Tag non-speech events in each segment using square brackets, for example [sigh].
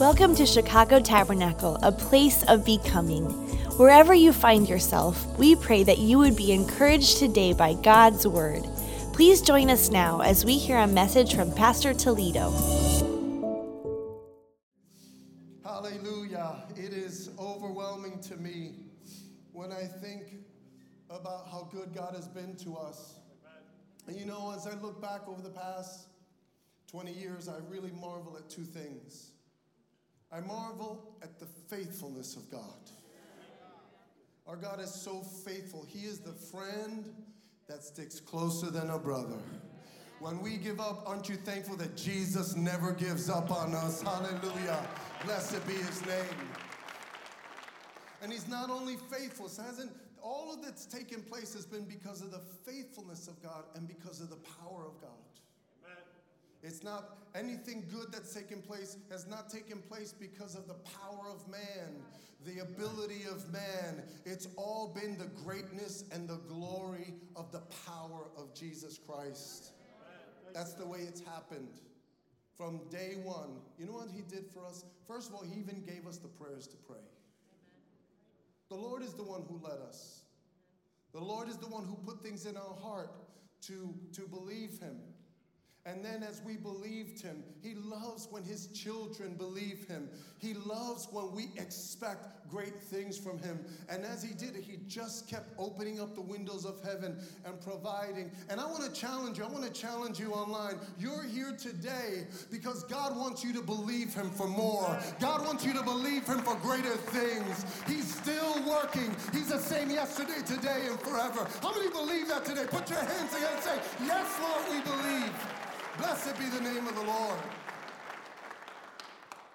Welcome to Chicago Tabernacle, a place of becoming. Wherever you find yourself, we pray that you would be encouraged today by God's Word. Please join us now as we hear a message from Pastor Toledo. Hallelujah. It is overwhelming to me when I think about how good God has been to us. And you know, as I look back over the past 20 years, I really marvel at two things. I marvel at the faithfulness of God. Our God is so faithful. He is the friend that sticks closer than a brother. When we give up, aren't you thankful that Jesus never gives up on us? Hallelujah. Blessed be his name. And he's not only faithful, it hasn't all of that's taken place has been because of the faithfulness of God and because of the power of God. It's not anything good that's taken place has not taken place because of the power of man, the ability of man. It's all been the greatness and the glory of the power of Jesus Christ. That's the way it's happened from day one. You know what he did for us? First of all, he even gave us the prayers to pray. The Lord is the one who led us. The Lord is the one who put things in our heart to, to believe him. And then, as we believed him, he loves when his children believe him. He loves when we expect great things from him. And as he did it, he just kept opening up the windows of heaven and providing. And I want to challenge you. I want to challenge you online. You're here today because God wants you to believe him for more. God wants you to believe him for greater things. He's still working. He's the same yesterday, today, and forever. How many believe that today? Put your hands together and say, Yes, Lord, we believe. Blessed be the name of the Lord.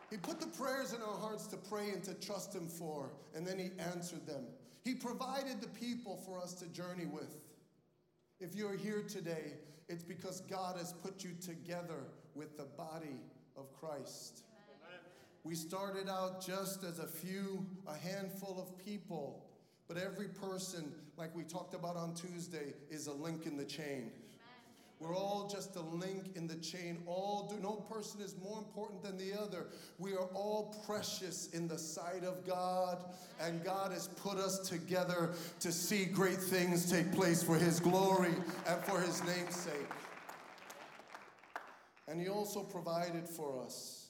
He put the prayers in our hearts to pray and to trust Him for, and then He answered them. He provided the people for us to journey with. If you're here today, it's because God has put you together with the body of Christ. We started out just as a few, a handful of people, but every person, like we talked about on Tuesday, is a link in the chain. We're all just a link in the chain. All do, no person is more important than the other. We are all precious in the sight of God, and God has put us together to see great things take place for His glory and for His name's sake. And He also provided for us.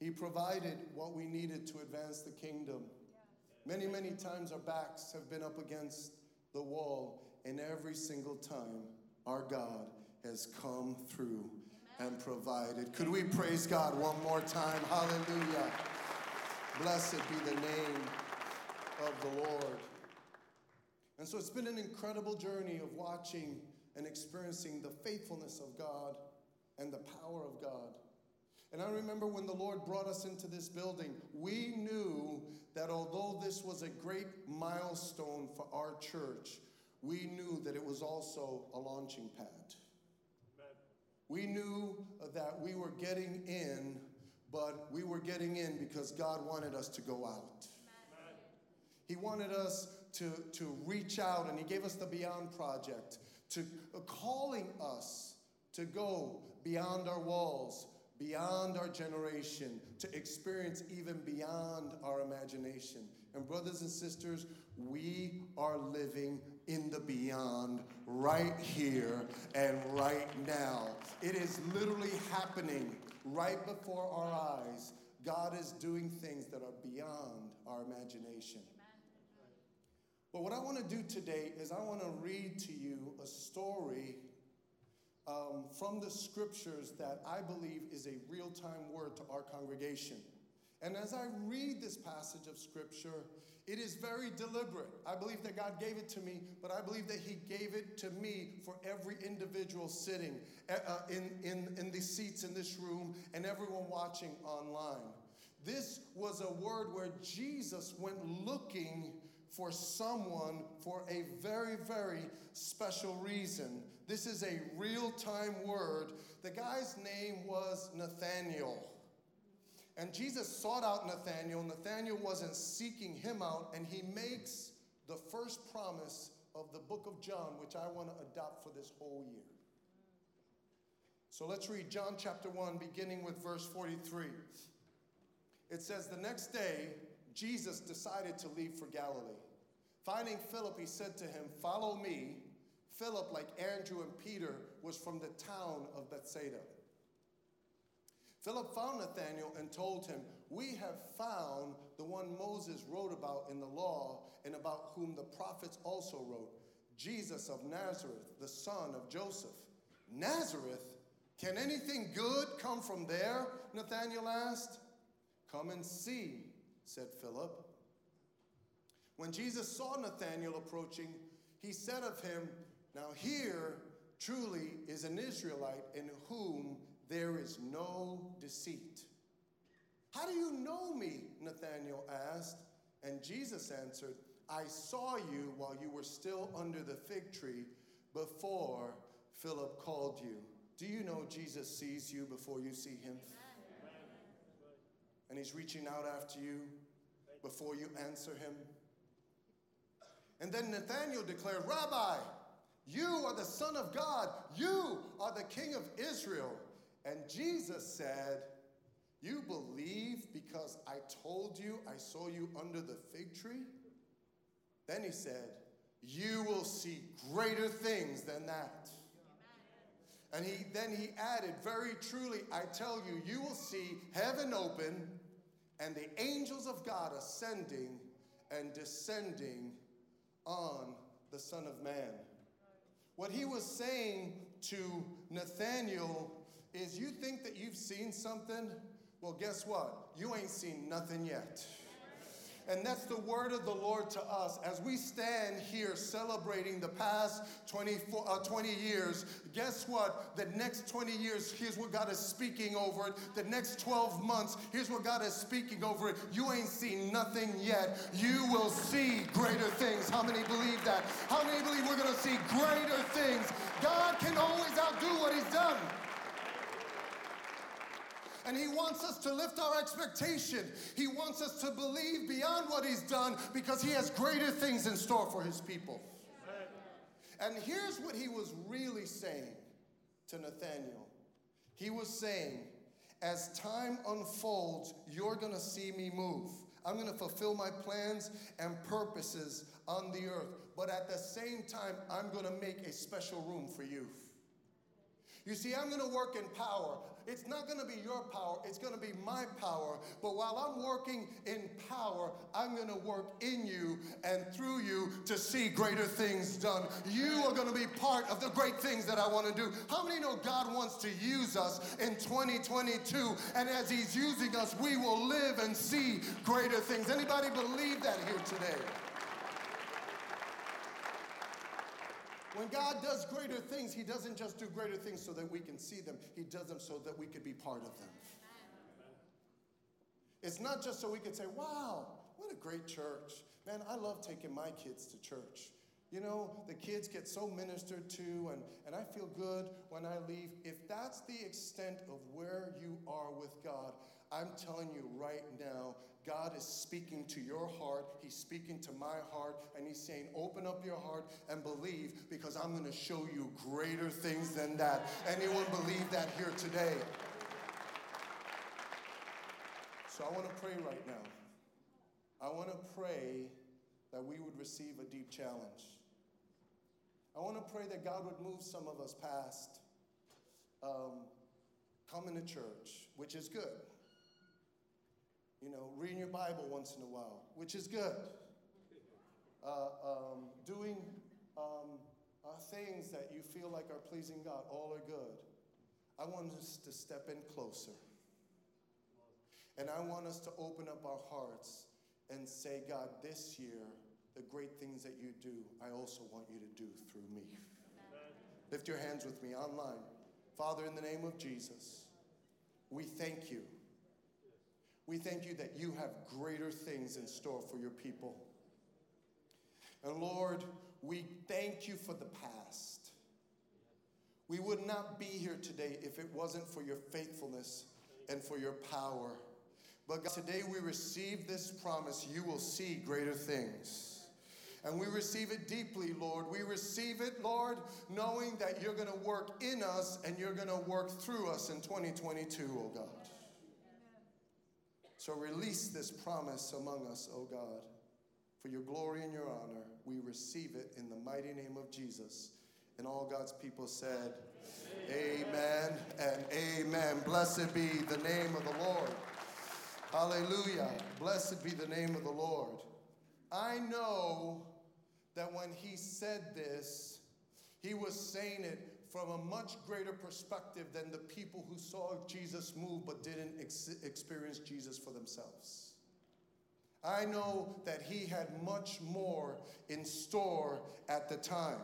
He provided what we needed to advance the kingdom. Many, many times our backs have been up against the wall, and every single time our God has come through and provided. Could we praise God one more time? Hallelujah. Blessed be the name of the Lord. And so it's been an incredible journey of watching and experiencing the faithfulness of God and the power of God. And I remember when the Lord brought us into this building, we knew that although this was a great milestone for our church, we knew that it was also a launching pad. We knew that we were getting in, but we were getting in because God wanted us to go out. He wanted us to, to reach out, and He gave us the Beyond Project, to uh, calling us to go beyond our walls, beyond our generation, to experience even beyond our imagination. And, brothers and sisters, we are living in the beyond right here and right now. It is literally happening right before our eyes. God is doing things that are beyond our imagination. But what I want to do today is I want to read to you a story um, from the scriptures that I believe is a real time word to our congregation. And as I read this passage of scripture, it is very deliberate. I believe that God gave it to me, but I believe that He gave it to me for every individual sitting uh, uh, in, in, in the seats in this room and everyone watching online. This was a word where Jesus went looking for someone for a very, very special reason. This is a real time word. The guy's name was Nathanael. And Jesus sought out Nathanael. Nathanael wasn't seeking him out, and he makes the first promise of the book of John, which I want to adopt for this whole year. So let's read John chapter 1, beginning with verse 43. It says, The next day, Jesus decided to leave for Galilee. Finding Philip, he said to him, Follow me. Philip, like Andrew and Peter, was from the town of Bethsaida. Philip found Nathanael and told him, We have found the one Moses wrote about in the law and about whom the prophets also wrote, Jesus of Nazareth, the son of Joseph. Nazareth? Can anything good come from there? Nathanael asked. Come and see, said Philip. When Jesus saw Nathanael approaching, he said of him, Now here truly is an Israelite in whom there is no deceit. How do you know me? Nathanael asked. And Jesus answered, I saw you while you were still under the fig tree before Philip called you. Do you know Jesus sees you before you see him? And he's reaching out after you before you answer him. And then Nathanael declared, Rabbi, you are the Son of God. You are the King of Israel. And Jesus said, You believe because I told you I saw you under the fig tree? Then he said, You will see greater things than that. And he then he added, Very truly, I tell you, you will see heaven open and the angels of God ascending and descending on the Son of Man. What he was saying to Nathanael is you think that you've seen something? Well, guess what? You ain't seen nothing yet. And that's the word of the Lord to us as we stand here celebrating the past 24, uh, 20 years. Guess what? The next 20 years, here's what God is speaking over it. The next 12 months, here's what God is speaking over it. You ain't seen nothing yet. You will see greater things. How many believe that? How many believe we're going to see greater things? God can always outdo what He's done. And He wants us to lift our expectation. He wants us to believe beyond what He's done because He has greater things in store for His people. And here's what He was really saying to Nathanael He was saying, as time unfolds, you're to see me move. I'm to fulfill my plans and purposes on the earth. But at the same time, I'm to make a special room for you. You see, I'm to work in power. It's not going to be your power, it's going to be my power. But while I'm working in power, I'm going to work in you and through you to see greater things done. You are going to be part of the great things that I want to do. How many know God wants to use us in 2022? And as He's using us, we will live and see greater things. Anybody believe that here today? When God does greater things, He doesn't just do greater things so that we can see them, He does them so that we could be part of them. It's not just so we could say, wow, what a great church. Man, I love taking my kids to church. You know, the kids get so ministered to, and, and I feel good when I leave. If that's the extent of where you are with God, I'm telling you right now, God is speaking to your heart. He's speaking to my heart, and He's saying, Open up your heart and believe because I'm going to show you greater things than that. Anyone believe that here today? So I want to pray right now. I want to pray that we would receive a deep challenge. I want to pray that God would move some of us past um, coming to church, which is good you know, reading your Bible once in a while, which is good. Uh, um, doing um, uh, things that you feel like are pleasing God, all are good. I want us to step in closer. And I want us to open up our hearts and say, God, this year, the great things that you do, I also want you to do through me. Amen. Lift your hands with me online. Father, in the name of Jesus, we thank you we thank you that you have greater things in store for your people. And Lord, we thank you for the past. We would not be here today if it wasn't for your faithfulness and for your power. But God, today we receive this promise you will see greater things. And we receive it deeply, Lord. We receive it, Lord, knowing that you're going to work in us and you're going to work through us in 2022, oh God. So release this promise among us, O God. For your glory and your honor, we receive it in the mighty name of Jesus. And all God's people said, Amen, amen and amen. Blessed be the name of the Lord. Hallelujah. Blessed be the name of the Lord. I know that when he said this, he was saying it from a much greater perspective than the people who saw Jesus move but didn't ex- experience Jesus for themselves. I know that he had much more in store at the time.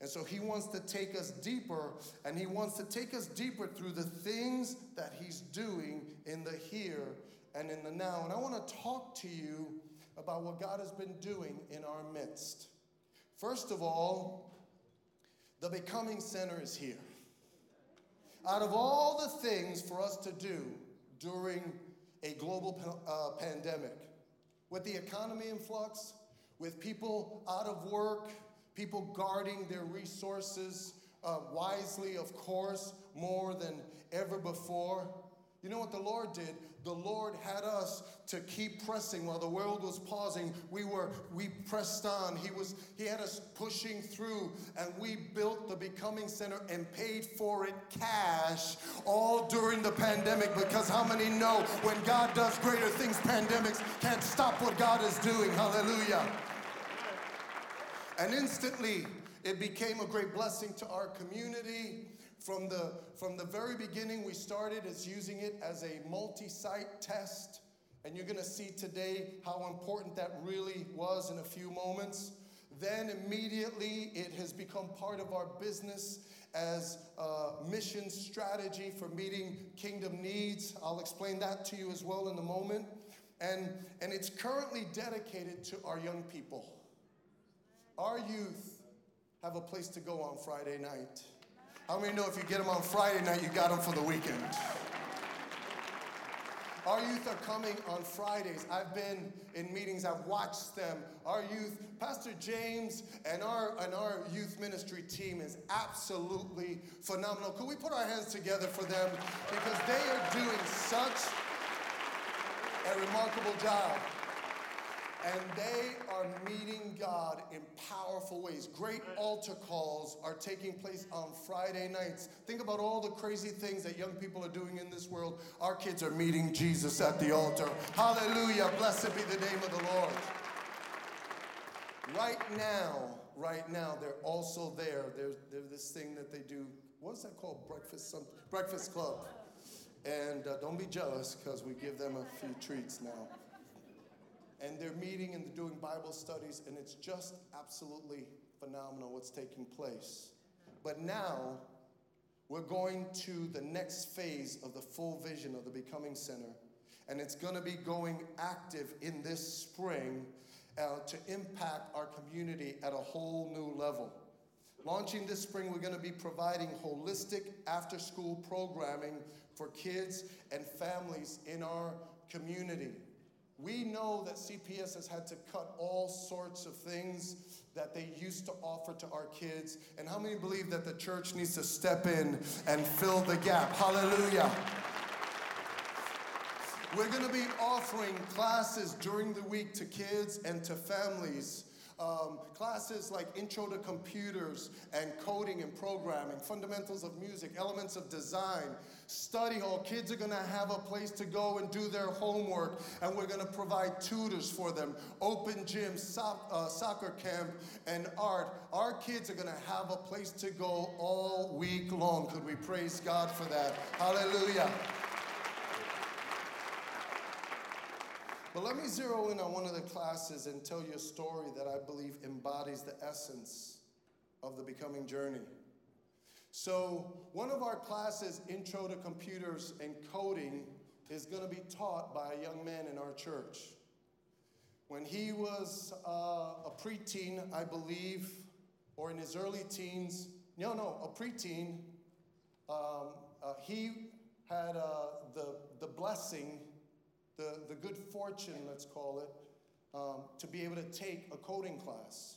And so he wants to take us deeper, and he wants to take us deeper through the things that he's doing in the here and in the now. And I want to talk to you about what God has been doing in our midst. First of all, the Becoming Center is here. Out of all the things for us to do during a global uh, pandemic, with the economy in flux, with people out of work, people guarding their resources uh, wisely, of course, more than ever before. You know what the Lord did? The Lord had us to keep pressing while the world was pausing. We were we pressed on. He was he had us pushing through and we built the becoming center and paid for it cash all during the pandemic because how many know when God does greater things pandemics can't stop what God is doing. Hallelujah. And instantly it became a great blessing to our community. From the, from the very beginning, we started as using it as a multi site test. And you're going to see today how important that really was in a few moments. Then immediately it has become part of our business as a mission strategy for meeting kingdom needs. I'll explain that to you as well in a moment. And, and it's currently dedicated to our young people. Our youth have a place to go on Friday night. How many know if you get them on Friday night, you got them for the weekend? Our youth are coming on Fridays. I've been in meetings, I've watched them. Our youth, Pastor James and our, and our youth ministry team is absolutely phenomenal. Could we put our hands together for them? Because they are doing such a remarkable job and they are meeting God in powerful ways. Great altar calls are taking place on Friday nights. Think about all the crazy things that young people are doing in this world. Our kids are meeting Jesus at the altar. Hallelujah. Blessed be the name of the Lord. Right now, right now, they're also there. There's, there's this thing that they do. What's that called? Breakfast, some, breakfast club. And uh, don't be jealous because we give them a few treats now and they're meeting and they're doing Bible studies, and it's just absolutely phenomenal what's taking place. But now, we're going to the next phase of the full vision of the Becoming Center, and it's going to be going active in this spring uh, to impact our community at a whole new level. Launching this spring, we're going to be providing holistic after school programming for kids and families in our community. We know that CPS has had to cut all sorts of things that they used to offer to our kids. And how many believe that the church needs to step in and fill the gap? Hallelujah. We're going to be offering classes during the week to kids and to families um, classes like Intro to Computers and Coding and Programming, Fundamentals of Music, Elements of Design, Study Hall. Kids are going to have a place to go and do their homework, and we're going to provide tutors for them, open gym, so- uh, soccer camp, and art. Our kids are going to have a place to go all week long. Could we praise God for that? Hallelujah. But let me zero in on one of the classes and tell you a story that I believe embodies the essence of the becoming journey. So, one of our classes, Intro to Computers and Coding, is going to be taught by a young man in our church. When he was uh, a preteen, I believe, or in his early teens, no, no, a preteen, um, uh, he had uh, the, the blessing the, the good fortune, let's call it, um, to be able to take a coding class.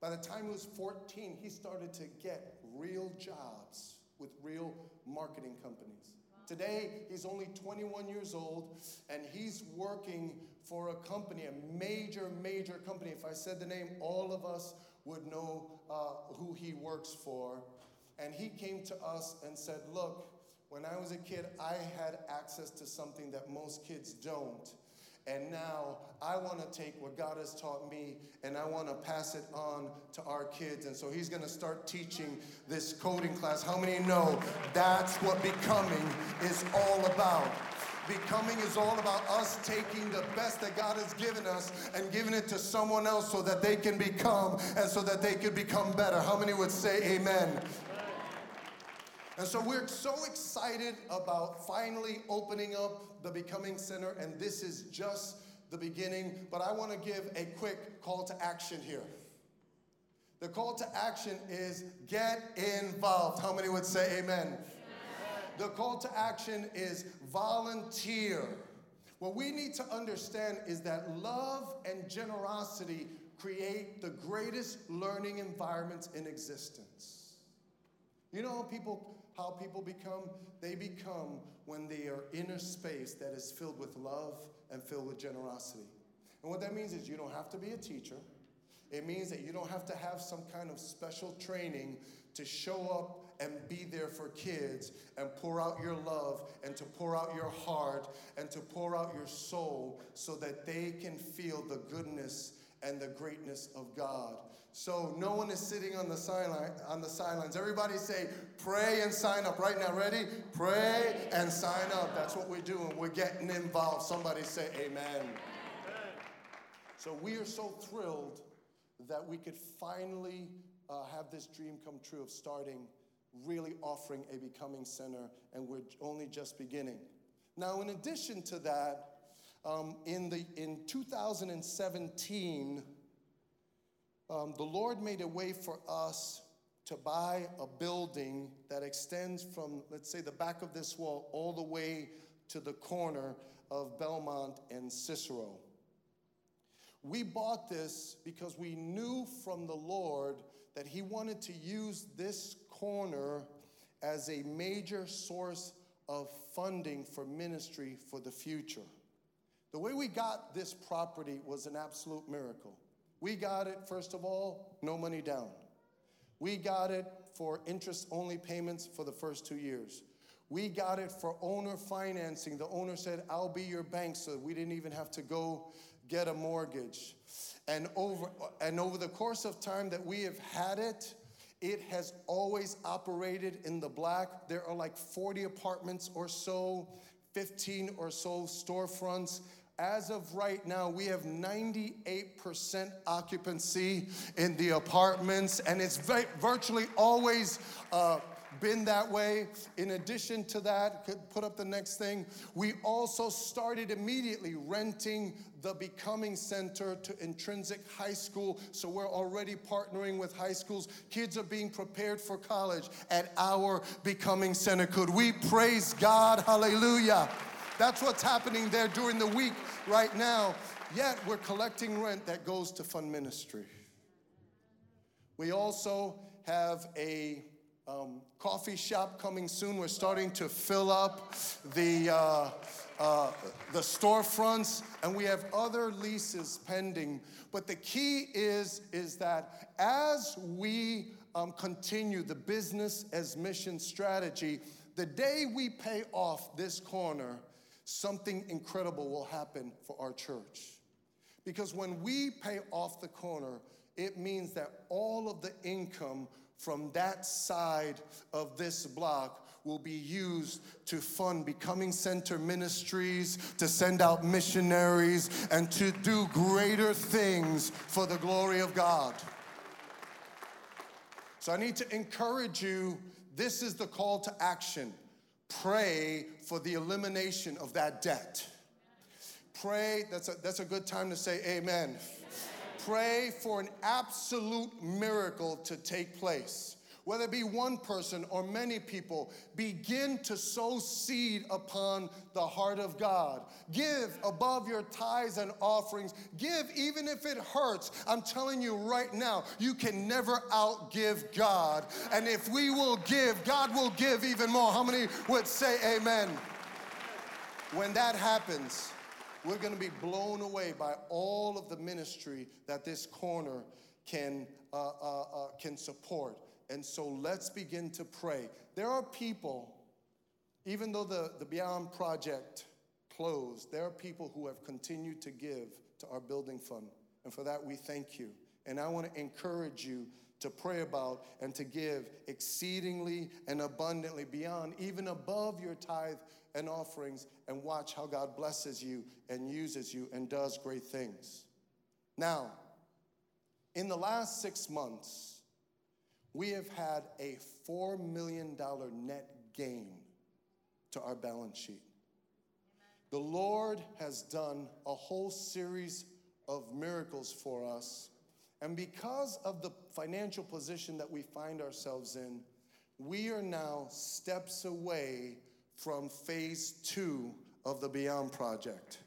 By the time he was 14, he started to get real jobs with real marketing companies. Today, he's only 21 years old and he's working for a company, a major, major company. If I said the name, all of us would know uh, who he works for. And he came to us and said, Look, when I was a kid, I had access to something that most kids don't. And now I want to take what God has taught me and I want to pass it on to our kids. And so he's going to start teaching this coding class. How many know that's what becoming is all about? Becoming is all about us taking the best that God has given us and giving it to someone else so that they can become and so that they can become better. How many would say amen? And so we're so excited about finally opening up the Becoming Center, and this is just the beginning. But I want to give a quick call to action here. The call to action is get involved. How many would say amen? amen? The call to action is volunteer. What we need to understand is that love and generosity create the greatest learning environments in existence. You know, people how people become? They become when they are in a space that is filled with love and filled with generosity. And what that means is you don't have to be a teacher. It means that you don't have to have some kind of special training to show up and be there for kids and pour out your love and to pour out your heart and to pour out your soul so that they can feel the goodness and the greatness of God. So no one is sitting on the sideline on the sidelines. Everybody say, pray and sign up. Right now, ready? Pray and sign up. That's what we're doing. We're getting involved. Somebody say amen. So we are so thrilled that we could finally uh, have this dream come true of starting really offering a becoming center, and we're only just beginning. Now, in addition to that, um, in, the, in 2017, um, the Lord made a way for us to buy a building that extends from, let's say, the back of this wall all the way to the corner of Belmont and Cicero. We bought this because we knew from the Lord that He wanted to use this corner as a major source of funding for ministry for the future. The way we got this property was an absolute miracle. We got it, first of all, no money down. We got it for interest only payments for the first two years. We got it for owner financing. The owner said, I'll be your bank, so we didn't even have to go get a mortgage. And over, and over the course of time that we have had it, it has always operated in the black. There are like 40 apartments or so, 15 or so storefronts. As of right now, we have 98% occupancy in the apartments, and it's virtually always uh, been that way. In addition to that, could put up the next thing, we also started immediately renting the Becoming Center to Intrinsic High School. So we're already partnering with high schools. Kids are being prepared for college at our Becoming Center. Could we praise God? Hallelujah. That's what's happening there during the week right now. Yet we're collecting rent that goes to fund ministry. We also have a um, coffee shop coming soon. We're starting to fill up the, uh, uh, the storefronts, and we have other leases pending. But the key is, is that as we um, continue the business as mission strategy, the day we pay off this corner, something incredible will happen for our church. Because when we pay off the corner, it means that all of the income from that side of this block will be used to fund Becoming Center ministries, to send out missionaries, and to do greater things for the glory of God. So I need to encourage you this is the call to action pray for the elimination of that debt. Pray, that's a, that's a good time to say amen. Pray for an absolute miracle to take place. Whether it be one person or many people, begin to sow seed upon the heart of God. Give above your tithes and offerings. Give even if it hurts. I'm telling you right now, you can never outgive God. And if we will give, God will give even more. How many would say amen? When that happens, we're going to be blown away by all of the ministry that this corner can, uh, uh, uh, can support. And so let's begin to pray. There are people, even though the, the Beyond Project closed, there are people who have continued to give to our building fund. And for that, we thank you. And I want to encourage you to pray about and to give exceedingly and abundantly beyond, even above your tithe and offerings, and watch how God blesses you and uses you and does great things. Now, in the last six months, we have had a $4 million net gain to our balance sheet. The Lord has done a whole series of miracles for us. And because of the financial position that we find ourselves in, we are now steps away from phase two of the Beyond Project.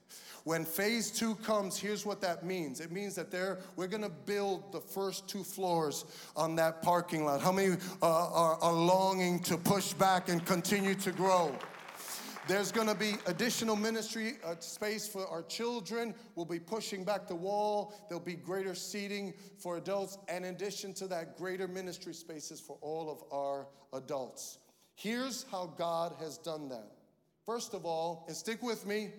When phase two comes, here's what that means. It means that there we're gonna build the first two floors on that parking lot. How many uh, are, are longing to push back and continue to grow? There's going to be additional ministry uh, space for our children. We'll be pushing back the wall. There'll be greater seating for adults. And in addition to that, greater ministry spaces for all of our adults. Here's how God has done that. First of all, and stick with me,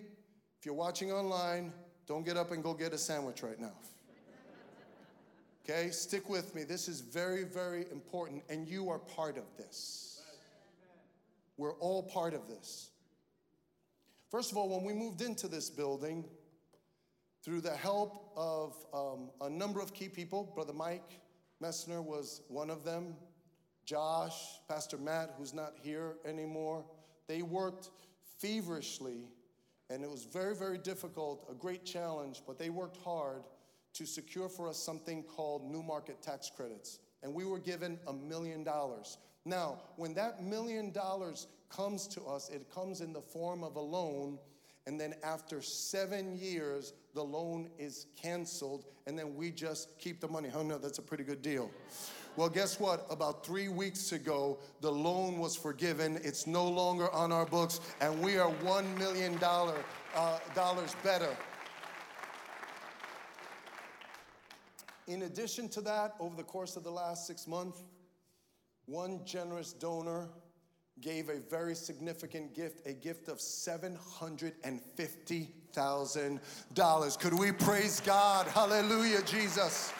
if you're watching online, don't get up and go get a sandwich right now. Okay, stick with me. This is very, very important, and you are part of this. We're all part of this. First of all, when we moved into this building, through the help of um, a number of key people, Brother Mike Messner was one of them, Josh, Pastor Matt, who's not here anymore, they worked feverishly, and it was very, very difficult, a great challenge, but they worked hard to secure for us something called new market tax credits. And we were given a million dollars. Now, when that million dollars comes to us, it comes in the form of a loan. And then after seven years, the loan is canceled, and then we just keep the money. Oh, no, that's a pretty good deal. Well, guess what? About three weeks ago, the loan was forgiven. It's no longer on our books, and we are $1 million uh, dollars better. In addition to that, over the course of the last six months, one generous donor gave a very significant gift, a gift of $750,000. Could we praise God? Hallelujah, Jesus.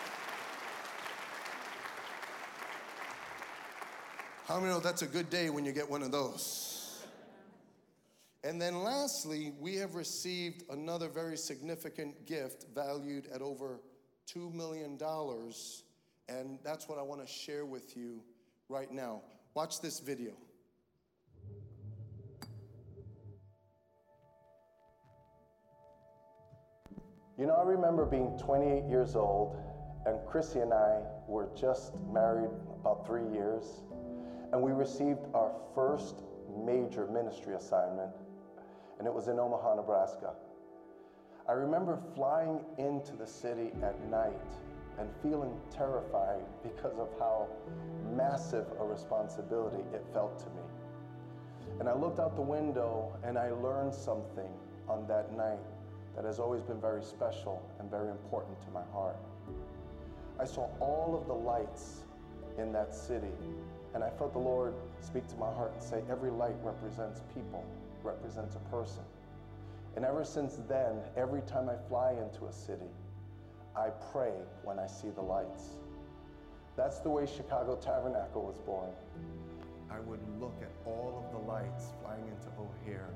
How many know that's a good day when you get one of those? And then lastly, we have received another very significant gift valued at over $2 million. And that's what I want to share with you right now. Watch this video. You know, I remember being 28 years old, and Chrissy and I were just married about three years and we received our first major ministry assignment, and it was in Omaha, Nebraska. I remember flying into the city at night and feeling terrified because of how massive a responsibility it felt to me. And I looked out the window and I learned something on that night that has always been very special and very important to my heart. I saw all of the lights in that city and I felt the Lord speak to my heart and say, every light represents people, represents a person. And ever since then, every time I fly into a city, I pray when I see the lights. That's the way Chicago Tabernacle was born. I would look at all of the lights flying into O'Hare.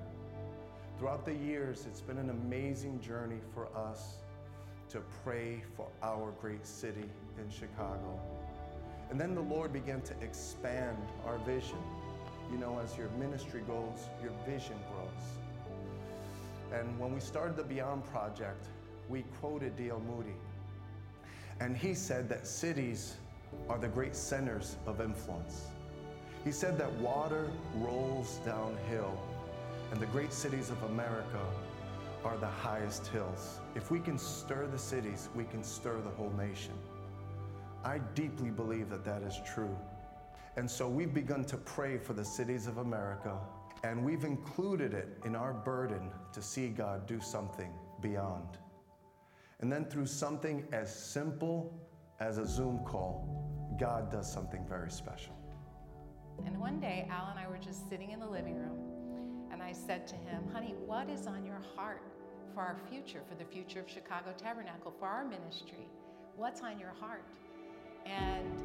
Throughout the years, it's been an amazing journey for us to pray for our great city in Chicago. And then the Lord began to expand our vision. You know, as your ministry goes, your vision grows. And when we started the Beyond Project, we quoted D.L. Moody. And he said that cities are the great centers of influence. He said that water rolls downhill, and the great cities of America are the highest hills. If we can stir the cities, we can stir the whole nation. I deeply believe that that is true. And so we've begun to pray for the cities of America, and we've included it in our burden to see God do something beyond. And then through something as simple as a Zoom call, God does something very special. And one day, Al and I were just sitting in the living room, and I said to him, Honey, what is on your heart for our future, for the future of Chicago Tabernacle, for our ministry? What's on your heart? And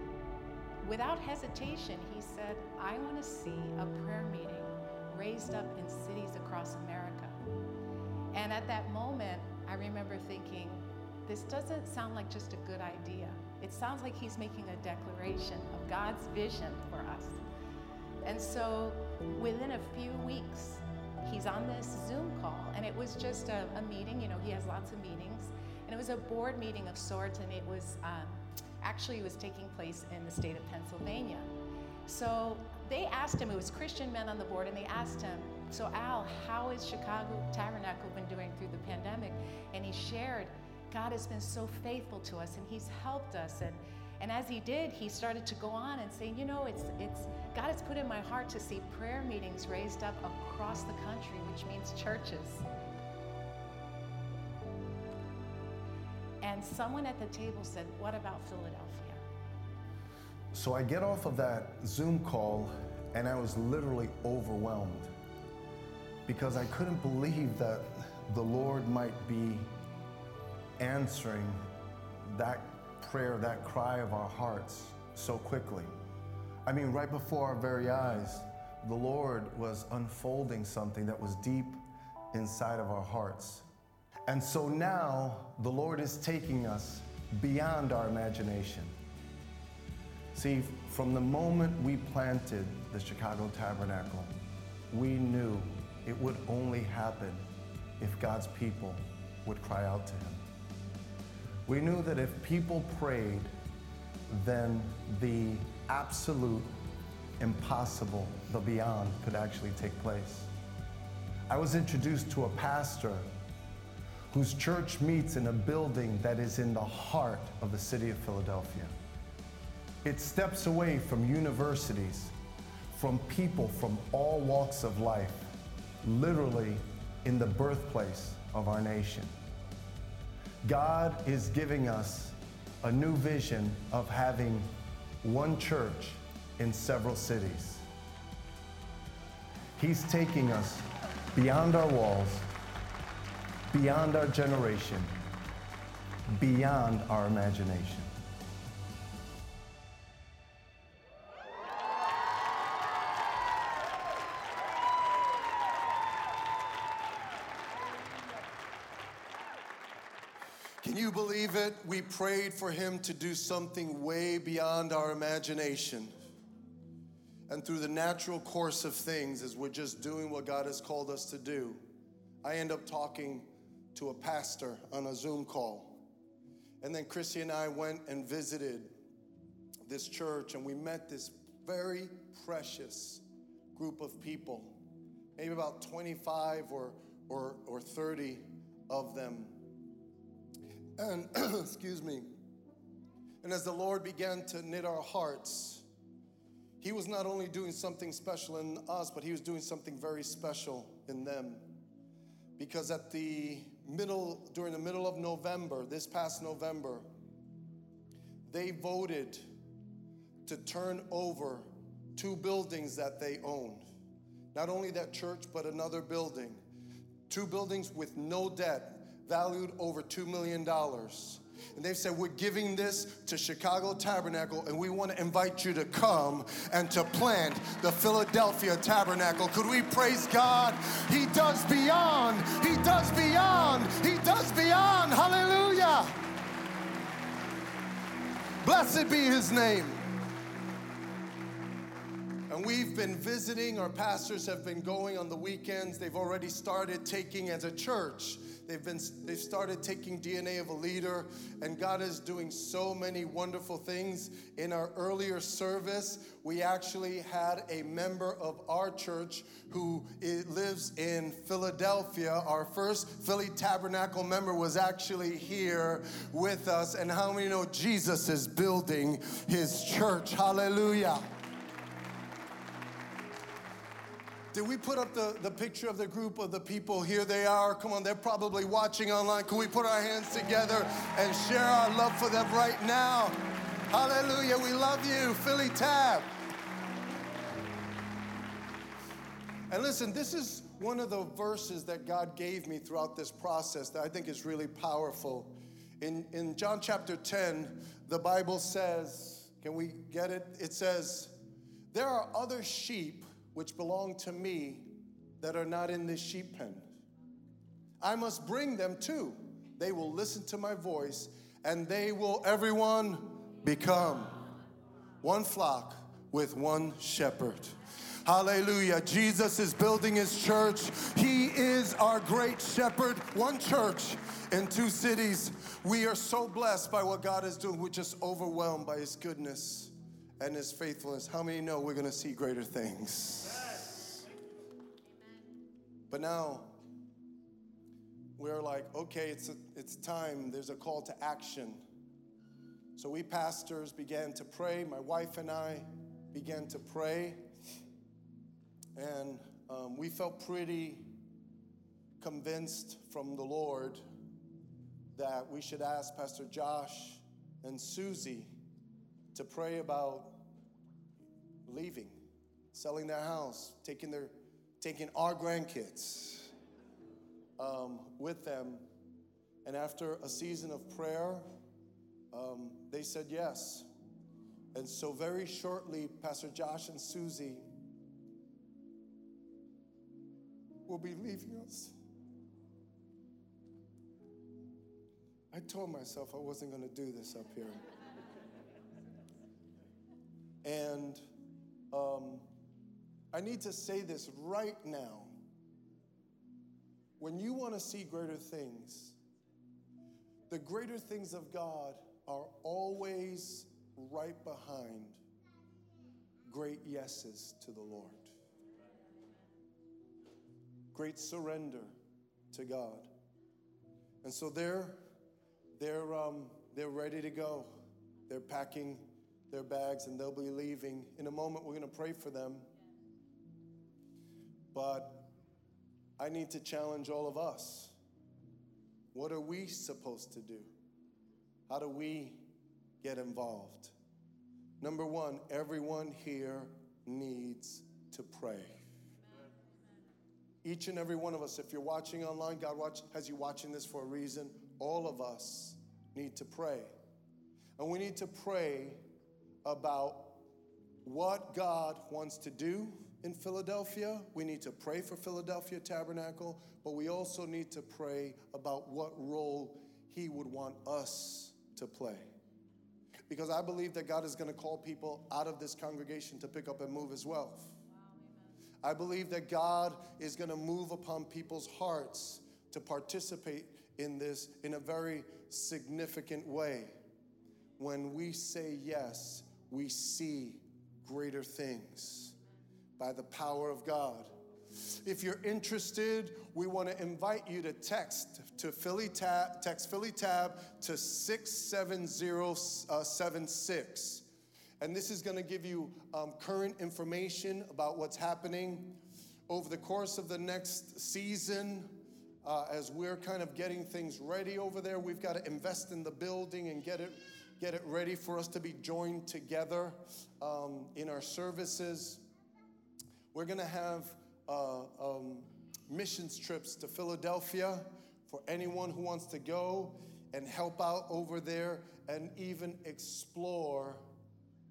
without hesitation, he said, I want to see a prayer meeting raised up in cities across America. And at that moment, I remember thinking, this doesn't sound like just a good idea. It sounds like he's making a declaration of God's vision for us. And so within a few weeks, he's on this Zoom call, and it was just a, a, meeting. You know, he has lots of meetings, and it was a board meeting of sorts, and it was um, actually was taking place in the state of Pennsylvania. So they asked him. It was Christian men on the board, and they asked him, "So Al, how is Chicago Tabernacle been doing through the pandemic?" And he shared, "God has been so faithful to us, and He's helped us." And and as he did, he started to go on and say, you know, it's, it's, God has put in my heart to see prayer meetings raised up across the country, which means churches. And someone at the table said, What about Philadelphia? So I get off of that Zoom call and I was literally overwhelmed because I couldn't believe that the Lord might be answering that prayer, that cry of our hearts so quickly. I mean, right before our very eyes, the Lord was unfolding something that was deep inside of our hearts. And so now the Lord is taking us beyond our imagination. See, from the moment we planted the Chicago Tabernacle, we knew it would only happen if God's people would cry out to Him. We knew that if people prayed, then the absolute impossible, the beyond, could actually take place. I was introduced to a pastor whose church meets in a building that is in the heart of the city of Philadelphia. It steps away from universities, from people from all walks of life, literally in the birthplace of our nation. God is giving us a new vision of having one church in several cities. He's taking us beyond our walls, beyond our generation, beyond our imagination. Can you believe it? We prayed for him to do something way beyond our imagination. And through the natural course of things, as we're just doing what God has called us to do, I end up talking to a pastor on a Zoom call. And then Chrissy and I went and visited this church, and we met this very precious group of people, maybe about 25 or, or, or 30 of them and, [clears throat] excuse me, and as the Lord began to knit our hearts, He was not only doing something special in us, but He was doing something very special in them. Because at the middle, during the middle of November, this past November, they voted to turn over two buildings that they owned. Not only that church, but another building. Two buildings with no debt, valued over $2 million. And they've said, We're giving this to Chicago Tabernacle, and we want to invite you to come and to plant the Philadelphia Tabernacle. Could we praise God? He does beyond, He Blessed be His name. And we've been visiting, our pastors have been going on the weekends. They've already started taking as a church. They've been they've started taking DNA of a leader and God is doing so many wonderful things. In our earlier service, we actually had a member of our church who lives in Philadelphia. Our first Philly Tabernacle member was actually here with us and how many know Jesus is building his church. Hallelujah. Did we put up the, the picture of the group of the people? Here they are. Come on, they're probably watching online. Can we put our hands together and share our love for them right now? Hallelujah. We love you, Philly Tab. And listen, this is one of the verses that God gave me throughout this process that I think is really powerful. In, in John chapter 10, the Bible says, can we get it? It says, There are other sheep which belong to me that are not in this sheep pen. I must bring them too. They will listen to my voice, and they will, everyone, become one flock with one shepherd. Hallelujah. Jesus is building his church. He is our great shepherd. One church in two cities. We are so blessed by what God is doing. We're just overwhelmed by his goodness and his faithfulness. How many know we're going to see greater things? But now we're like, okay, it's, a, it's time. There's a call to action. So we pastors began to pray. My wife and I began to pray. And um, we felt pretty convinced from the Lord that we should ask Pastor Josh and Susie to pray about leaving, selling their house, taking their taking our grandkids um, with them. And after a season of prayer, um, they said yes. And so, very shortly, Pastor Josh and Susie will be leaving us. I told myself I wasn't going to do this up here. And um, I need to say this right now. When you want to see greater things, the greater things of God are always right behind great yeses to the Lord, great surrender to God. And so they're, they're, um, they're ready to go. They're packing their bags and they'll be leaving. In a moment, we're going to pray for them. But I need to challenge all of us. What are we supposed to do? How do we get involved? Number one, everyone here needs to pray. Each and every one of us, if you're watching online, God watch, has you watching this for a reason. All of us need to pray. And we need to pray about what God wants to do in Philadelphia. We need to pray for Philadelphia Tabernacle, but we also need to pray about what role He would want us to play. Because I believe that God is going to call people out of this congregation to pick up and move as well. I believe that God is going to move upon people's hearts to participate in this in a very significant way. When we say yes, we see greater things by the power of God. If you're interested, we want to invite you to text to Philly Tab, text Philly Tab to 67076. And this is going to give you um, current information about what's happening over the course of the next season. Uh, as we're kind of getting things ready over there, we've got to invest in the building and get it, get it ready for us to be joined together um, in our services. We're going to have uh, um, missions trips to Philadelphia for anyone who wants to go and help out over there and even explore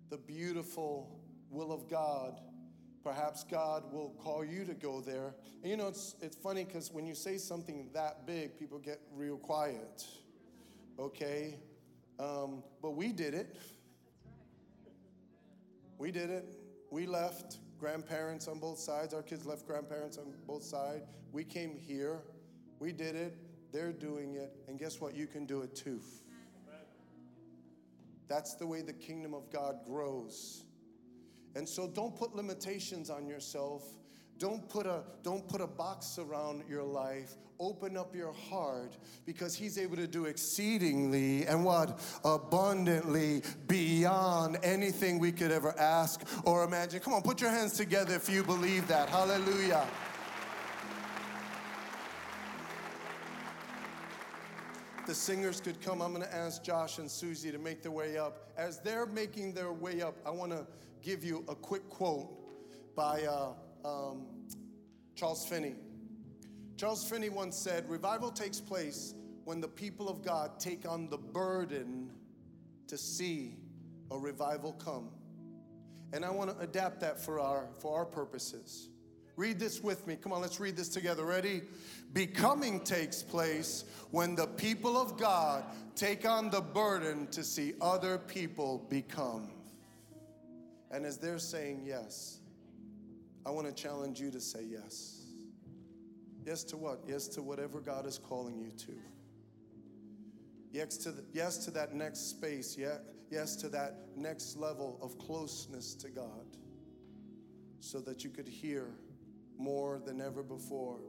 the beautiful will of God. Perhaps God will call you to go there. And you know, it's, it's funny because when you say something that big, people get real quiet. Okay? Um, but we did it. We did it. We left grandparents on both sides. Our kids left grandparents on both sides. We came here. We did it. They're doing it. And guess what? You can do it too. That's the way the kingdom of God grows. And so don't put limitations on yourself. Don't put a don't put a box around your life. Open up your heart because he's able to do exceedingly and what abundantly beyond anything we could ever ask or imagine. Come on, put your hands together if you believe that. Hallelujah. the singers could come, I'm going to ask Josh and Susie to make their way up. As they're making their way up, I want to give you a quick quote by uh, um, Charles Finney. Charles Finney once said, Revival takes place when the people of God take on the burden to see a revival come. And I want to adapt that for our, for our purposes. Read this with me. Come on, let's read this together. Ready? Becoming takes place when the people of God take on the burden to see other people become. And as they're saying yes, I want to challenge you to say yes. Yes to what? Yes to whatever God is calling you to. Yes to, the, yes to that next space. Yes to that next level of closeness to God so that you could hear more than ever before